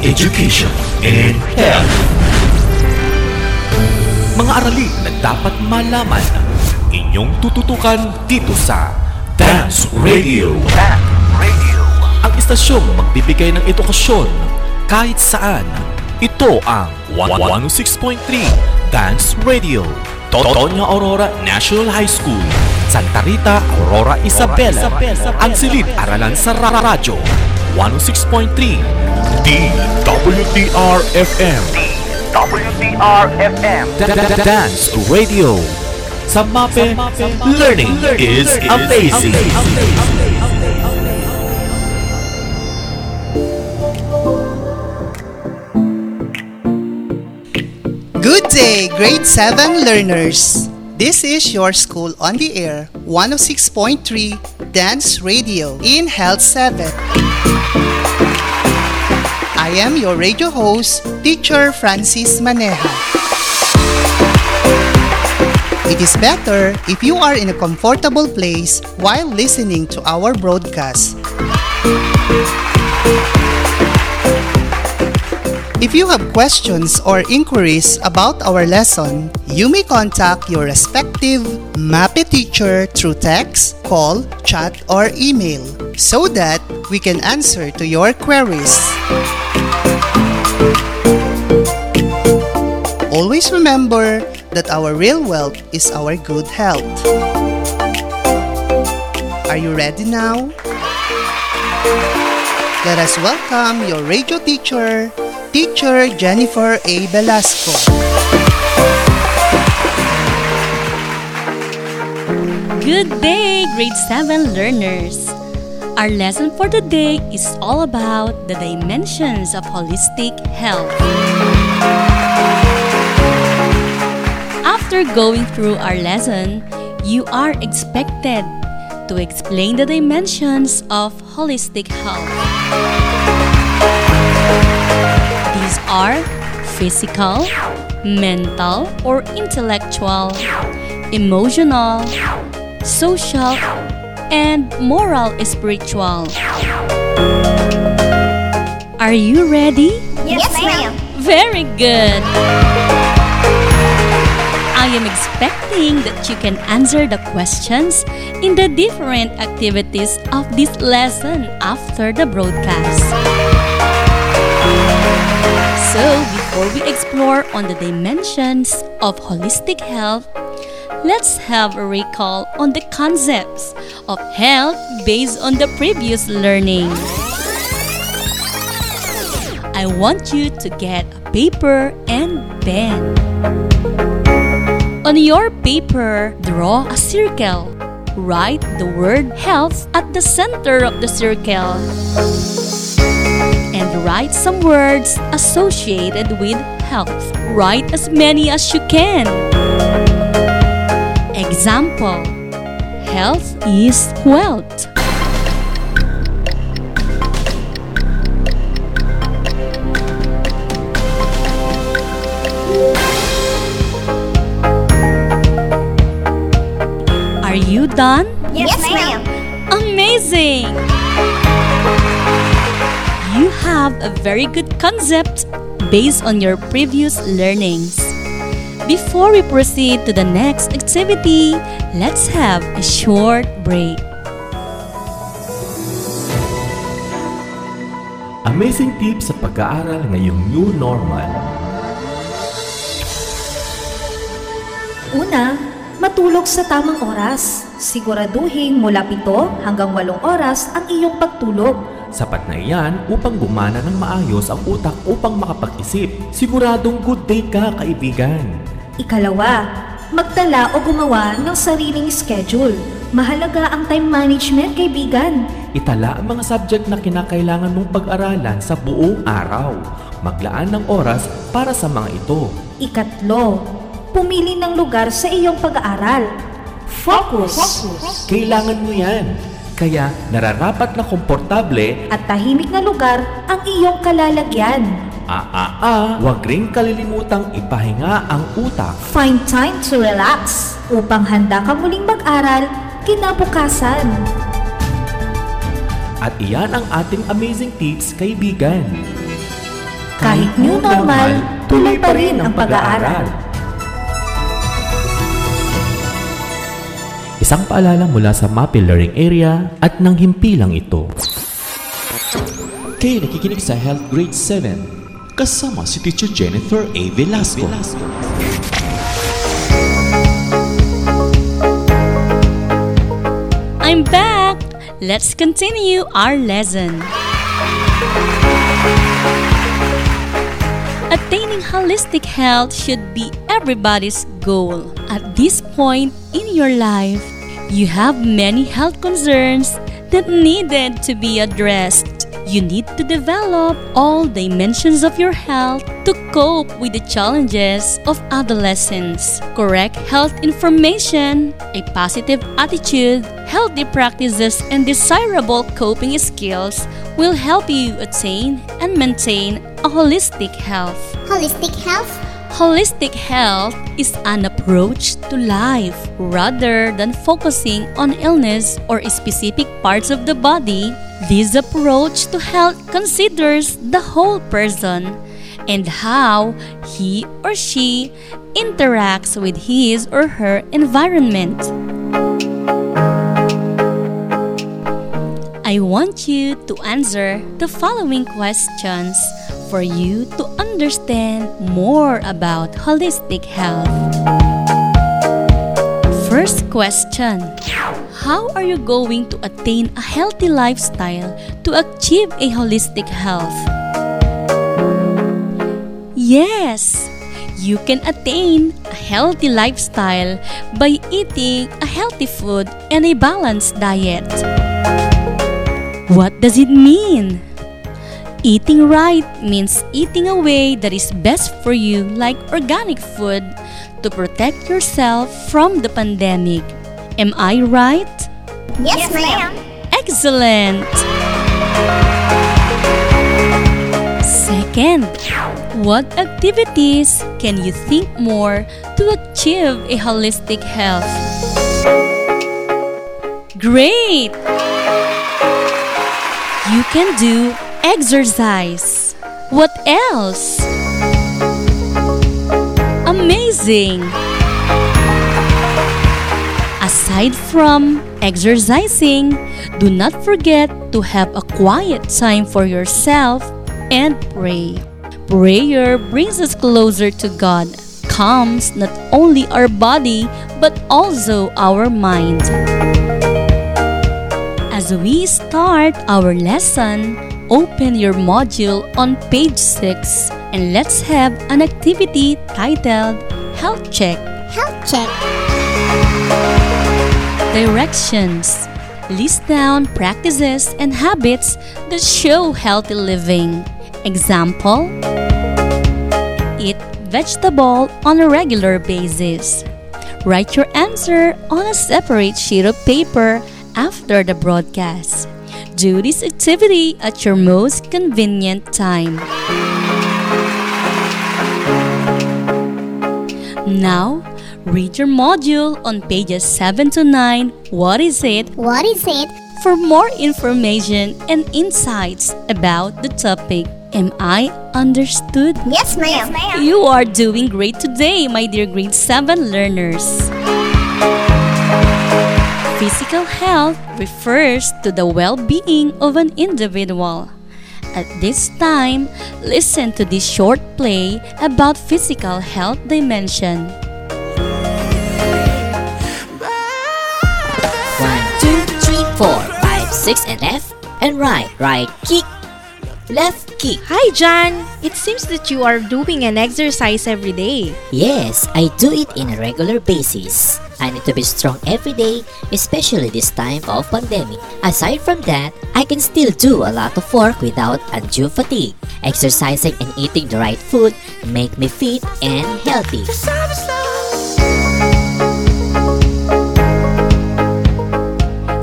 Education, and health. Mga aralin na dapat malaman inyong tututukan dito sa Dance Radio. Ang istasyong magbibigay ng edukasyon kahit saan. Ito ang 106.3 Dance Radio. Totonya Aurora National High School. Santa Rita, Aurora, Isabela. Ang silid-aralan sa ra- radyo. 106.3 DWDR-FM WDR-FM. Da- da- da- Dance Radio. Sa MAPEH, learning is amazing. Good day, grade 7 learners. This is your school on the air, 106.3 Dance Radio in Health 7. I am your radio host, teacher Francis Maneja. It is better if you are in a comfortable place while listening to our broadcast. If you have questions or inquiries about our lesson, you may contact your respective MAPEH teacher through text, call, chat, or email so that we can answer to your queries. Always remember that our real wealth is our good health. Are you ready now? Let us welcome your radio teacher, Teacher Jennifer A. Velasco. Good day, grade 7 learners! Our lesson for today is all about the dimensions of holistic health. After going through our lesson, you are expected to explain the dimensions of holistic health. These are physical, mental or intellectual, emotional, social, and moral spiritual. Are you ready? Yes, ma'am. Very good. I am expecting that you can answer the questions in the different activities of this lesson after the broadcast. So, before we explore on the dimensions of holistic health, let's have a recall on the concepts of health based on the previous learning. I want you to get a paper and pen. On your paper, draw a circle. Write the word health at the center of the circle. And write some words associated with health. Write as many as you can. Example Health is wealth. Are you done? Yes, ma'am. Amazing! You have a very good concept based on your previous learnings. Before we proceed to the next activity, let's have a short break. Amazing tips sa pag-aaral ngayong new normal. Una, matulog sa tamang oras. Siguraduhin mula 7 hanggang 8 oras ang iyong pagtulog. Sapat na iyan upang gumana ng maayos ang utak upang makapag-isip. Siguradong good day ka, kaibigan. Ikalawa, magtala o gumawa ng sariling schedule. Mahalaga ang time management, kaibigan. Itala ang mga subject na kinakailangan mong pag-aralan sa buong araw. Maglaan ng oras para sa mga ito. Ikatlo, pumili ng lugar sa iyong pag-aaral. Focus. Kailangan mo yan. Kaya nararapat na komportable At tahimik na lugar ang iyong kalalagyan. Ah, ah, ah, huwag ring kalilimutang ipahinga ang utak. Find time to relax upang handa ka muling mag-aral kinabukasan. At iyan ang ating amazing tips, kaibigan. Kahit new normal, tuloy pa rin ang pag-aaral. Isang paalala mula sa MAPI Learning Area at ng himpilang ito. Kayo nakikinig sa Health Grade 7 kasama si Teacher Jennifer A. Velasco. I'm back! Let's continue our lesson. Attaining holistic health should be everybody's goal. At this point in your life, you have many health concerns that needed to be addressed. You need to develop all dimensions of your health to cope with the challenges of adolescence. Correct health information, a positive attitude, healthy practices, and desirable coping skills will help you attain and maintain a holistic health. Holistic health? Holistic health is an approach to life rather than focusing on illness or specific parts of the body. This approach to health considers the whole person and how he or she interacts with his or her environment. I want you to answer the following questions for you to understand more about holistic health. First question How are you going to attain a healthy lifestyle to achieve a holistic health? Yes, you can attain a healthy lifestyle by eating a healthy food and a balanced diet. What does it mean? Eating right means eating a way that is best for you, like organic food, to protect yourself from the pandemic. Am I right? Yes, ma'am. Excellent! Second, what activities can you think more to achieve a holistic health? Great! You can do exercise. What else? Amazing! Aside from exercising, do not forget to have a quiet time for yourself and pray. Prayer brings us closer to God, calms not only our body but also our mind. As we start our lesson, open your module on page 6 and let's have an activity titled Health Check. Health check. Directions List down practices and habits that show healthy living. Example Eat vegetable on a regular basis. Write your answer on a separate sheet of paper after the broadcast. Do this activity at your most convenient time. Now, read your module on pages 7 to 9. What is it? What is it? For more information and insights about the topic. Am I understood? Yes, ma'am. You are doing great today, my dear grade 7 learners. Physical health refers to the well being of an individual. At this time, listen to this short play about physical health dimension. One, two, three, four, five, six, and F. And right, right, kick. Left kick. Hi, John. It seems that you are doing an exercise every day. Yes, I do it in a regular basis. I need to be strong every day, especially this time of pandemic. Aside from that, I can still do a lot of work without undue fatigue. Exercising and eating the right food make me fit and healthy.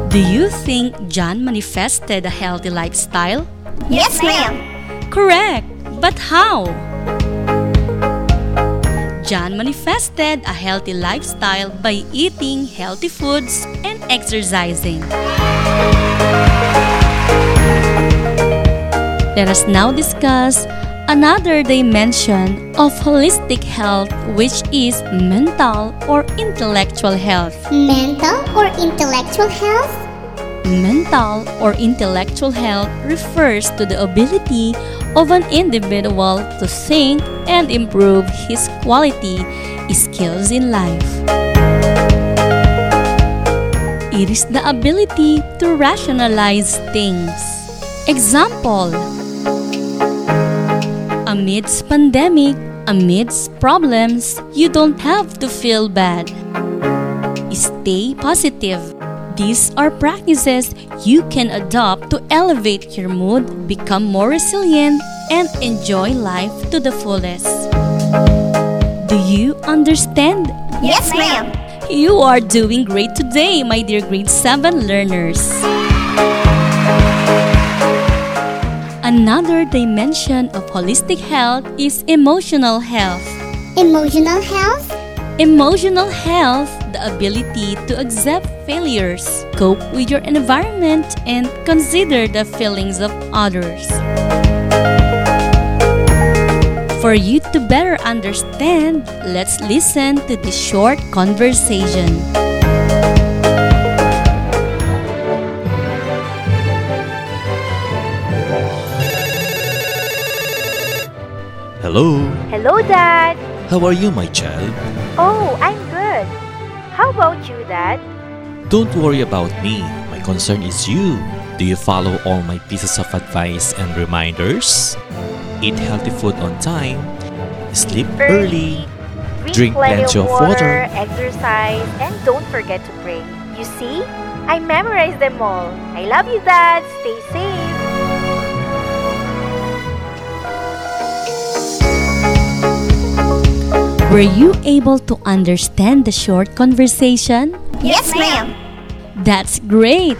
Do you think John manifested a healthy lifestyle? Yes, ma'am. Correct. But how? John manifested a healthy lifestyle by eating healthy foods and exercising. Let us now discuss another dimension of holistic health, which is mental or intellectual health. Mental or intellectual health? Mental or intellectual health refers to the ability of an individual to think and improve his quality skills in life. It is the ability to rationalize things. Example Amidst pandemic, amidst problems, you don't have to feel bad. Stay positive. These are practices you can adopt to elevate your mood, become more resilient, and enjoy life to the fullest. Do you understand? Yes, ma'am. You are doing great today, my dear grade 7 learners. Another dimension of holistic health is emotional health. Emotional health? Emotional health, the ability to accept failures, cope with your environment, and consider the feelings of others. For you to better understand, let's listen to this short conversation. Hello, Hello, Dad. how are you, my child? Oh, I'm good. How about you, Dad? Don't worry about me. My concern is you. Do you follow all my pieces of advice and reminders? Eat healthy food on time, sleep early, Drink plenty of water. exercise, and don't forget to pray. You see? I memorized them all. I love you, Dad. Stay safe. Were you able to understand the short conversation? Yes, ma'am. That's great!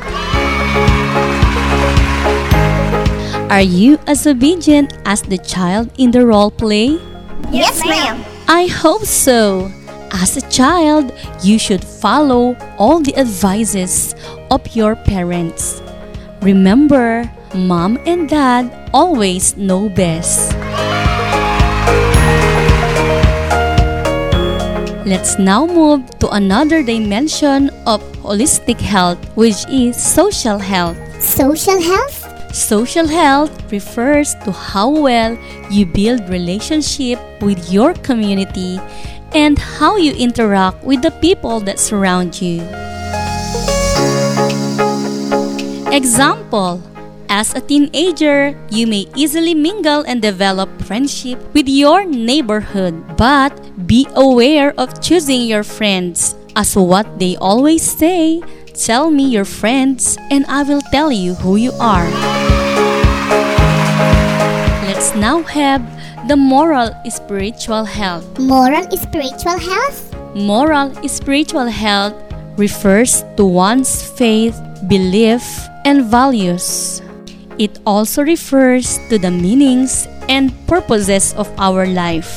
Are you as obedient as the child in the role play? Yes, ma'am. I hope so. As a child, you should follow all the advices of your parents. Remember, mom and dad always know best. Let's now move to another dimension of holistic health, which is social health. Social health? Social health refers to how well you build relationship with your community and how you interact with the people that surround you. Example As a teenager, you may easily mingle and develop friendship with your neighborhood, but be aware of choosing your friends. As what they always say, tell me your friends and I will tell you who you are. Let's now have the moral spiritual health. Moral spiritual health? Moral spiritual health refers to one's faith, belief, and values. It also refers to the meanings and purposes of our life.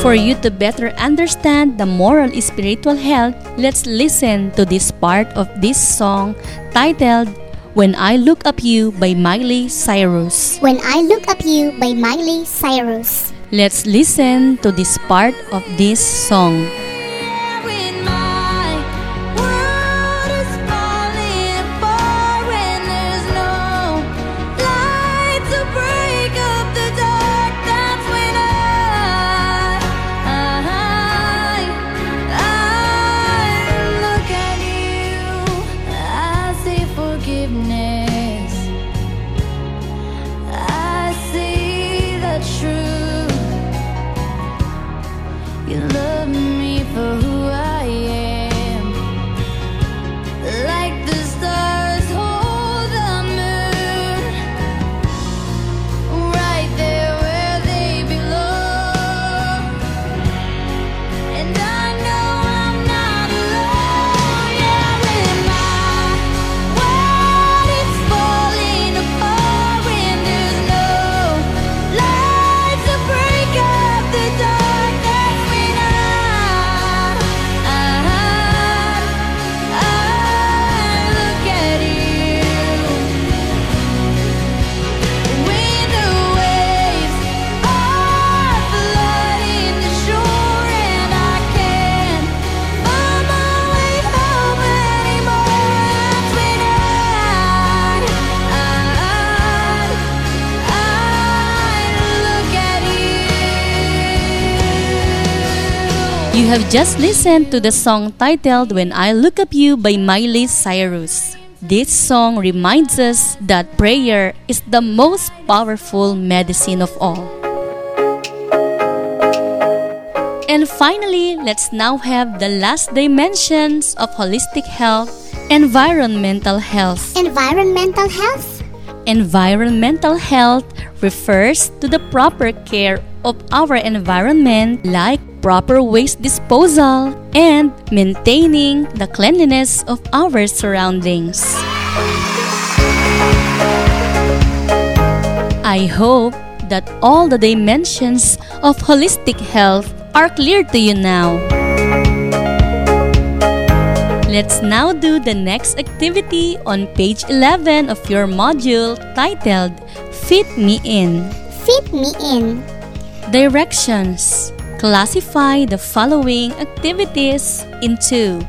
For you to better understand the moral spiritual health, let's listen to this part of this song titled When I Look at You by Miley Cyrus. When I Look at You by Miley Cyrus. Let's listen to this part of this song. You have just listened to the song titled When I Look at You by Miley Cyrus. This song reminds us that prayer is the most powerful medicine of all. And finally, let's now have the last dimensions of holistic health environmental health. Environmental health? Environmental health refers to the proper care of our environment like proper waste disposal and maintaining the cleanliness of our surroundings. I hope that all the dimensions of holistic health are clear to you now. Let's now do the next activity on page 11 of your module titled Fit Me In. Fit me in. Directions Classify the following activities into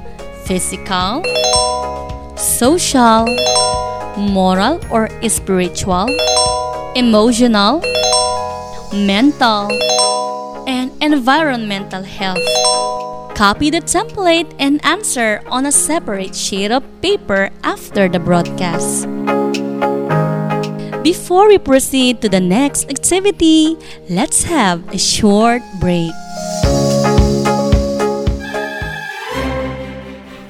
physical, social, moral or spiritual, emotional, mental, and environmental health. Copy the template and answer on a separate sheet of paper after the broadcast. Before we proceed to the next activity, let's have a short break.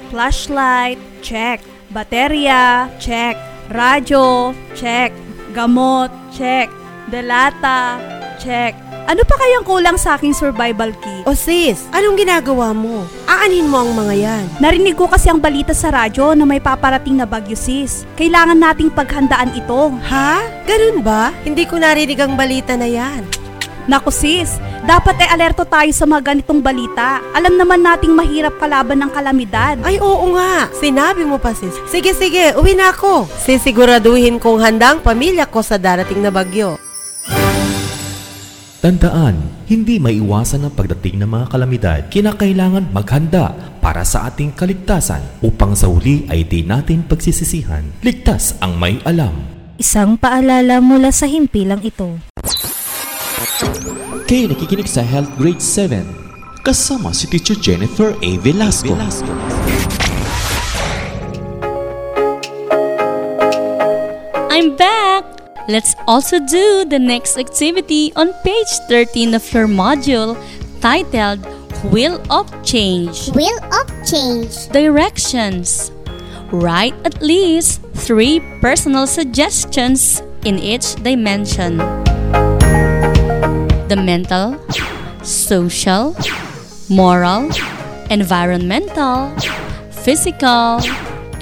Flashlight, check. Baterya, check. Radyo, check. Gamot, check. Delata, check. Ano pa kayang kulang sa aking survival kit? O sis, anong ginagawa mo? Aanin mo ang mga yan. Narinig ko kasi ang balita sa radyo na may paparating na bagyo sis. Kailangan nating paghandaan ito. Ha? Ganun ba? Hindi ko narinig ang balita na yan. Naku sis, dapat ay alerto tayo sa mga ganitong balita. Alam naman nating mahirap kalaban ng kalamidad. Ay oo nga, sinabi mo pa sis. Sige sige, uwi na ako. Sisiguraduhin kong handa ang pamilya ko sa darating na bagyo. Tandaan, hindi maiwasan ang pagdating ng mga kalamidad. Kinakailangan maghanda para sa ating kaligtasan upang sa huli ay di natin pagsisisihan. Ligtas ang may alam. Isang paalala mula sa himpilang ito. Kayo nakikinig sa Health Grade 7 kasama si Teacher Jennifer A. Velasco. I'm Let's also do the next activity on page 13 of your module titled Wheel of Change. Wheel of change. Directions Write at least three personal suggestions in each dimension the mental, social, moral, environmental, physical,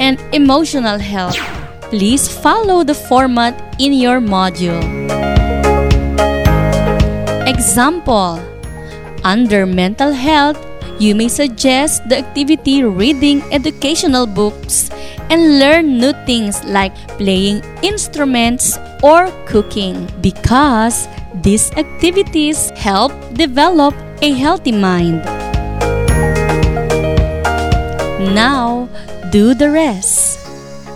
and emotional health. Please follow the format in your module. Example Under mental health, you may suggest the activity reading educational books and learn new things like playing instruments or cooking because these activities help develop a healthy mind. Now, do the rest.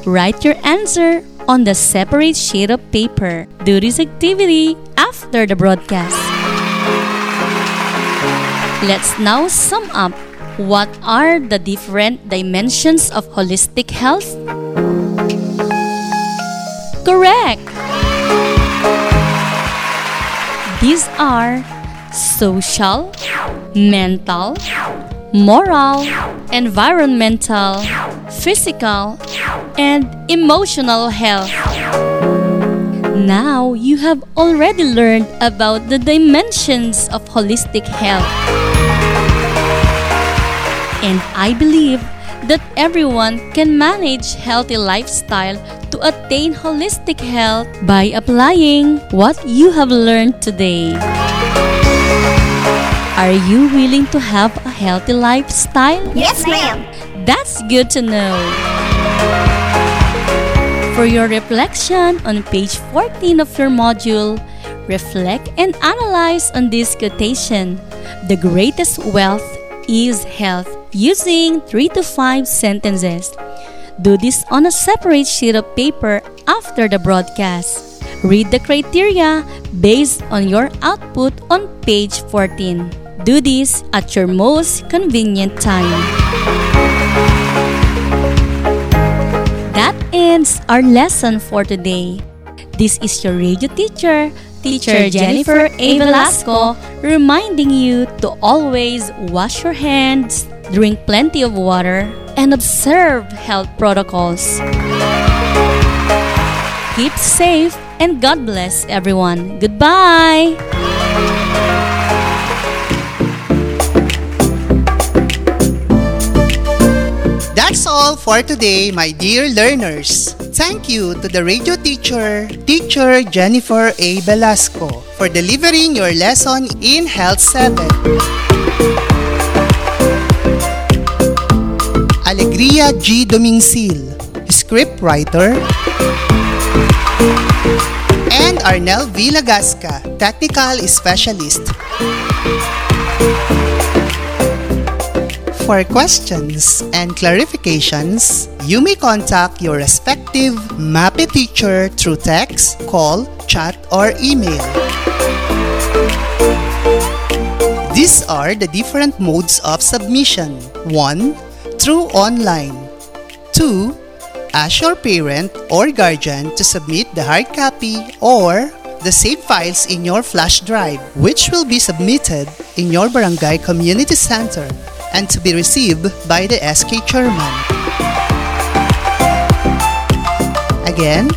Write your answer on the separate sheet of paper. Do this activity after the broadcast. Let's now sum up. What are the different dimensions of holistic health? Correct! These are social, mental, moral, environmental, physical, and emotional health. Now you have already learned about the dimensions of holistic health. And I believe that everyone can manage healthy lifestyle to attain holistic health by applying what you have learned today. Are you willing to have a healthy lifestyle? Yes, ma'am. That's good to know. For your reflection on page 14 of your module, reflect and analyze on this quotation. The greatest wealth is health using 3 to 5 sentences. Do this on a separate sheet of paper after the broadcast. Read the criteria based on your output on page 14. Do this at your most convenient time. Ends our lesson for today. This is your radio teacher, Teacher Jennifer A. Velasco, reminding you to always wash your hands, drink plenty of water, and observe health protocols. Keep safe and God bless everyone. Goodbye! All for today, my dear learners. Thank you to the radio teacher, Teacher Jennifer A. Velasco, for delivering your lesson in Health 7. Alegria G. Domingsil, script writer, and Arnel Villagasca, technical specialist. For questions and clarifications, you may contact your respective MAPEH teacher through text, call, chat, or email. These are the different modes of submission. 1. Through online. 2. Ask your parent or guardian to submit the hard copy or the saved files in your flash drive, which will be submitted in your barangay community center and to be received by the SK chairman. Again,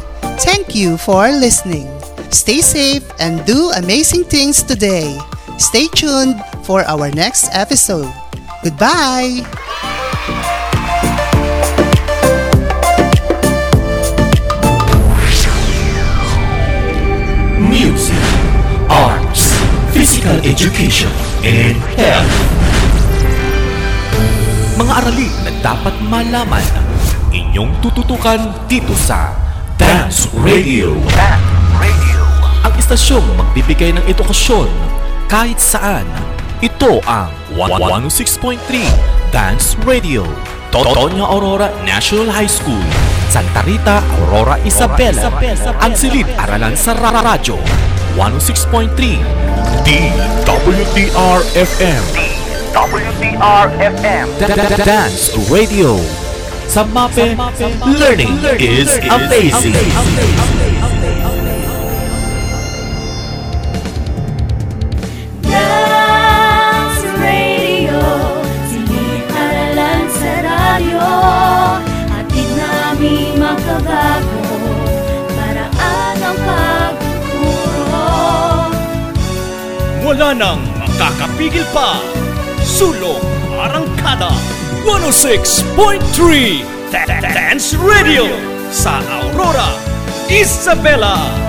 thank you for listening. Stay safe and do amazing things today. Stay tuned for our next episode. Goodbye! Music, arts, physical education, and health. Mga aralin na dapat malaman inyong tututukan dito sa Dance Radio. Dance Radio. Ang istasyong magbibigay ng edukasyon kahit saan. Ito ang 106.3 Dance Radio. Totonya Aurora National High School. Santa Rita, Aurora, Isabela. Ang silid-aralan sa radyo. 106.3 DWDR-FM. WTR-FM. Dance Radio. Sa MAPE, learning is amazing. Dance Radio, siniparalan sa radyo Hatid namin makabago, paraan ang pagtuturo Wala nang makakapigil pa. Sulong Arangkada 106.3 Dance Radio sa Aurora, Isabela.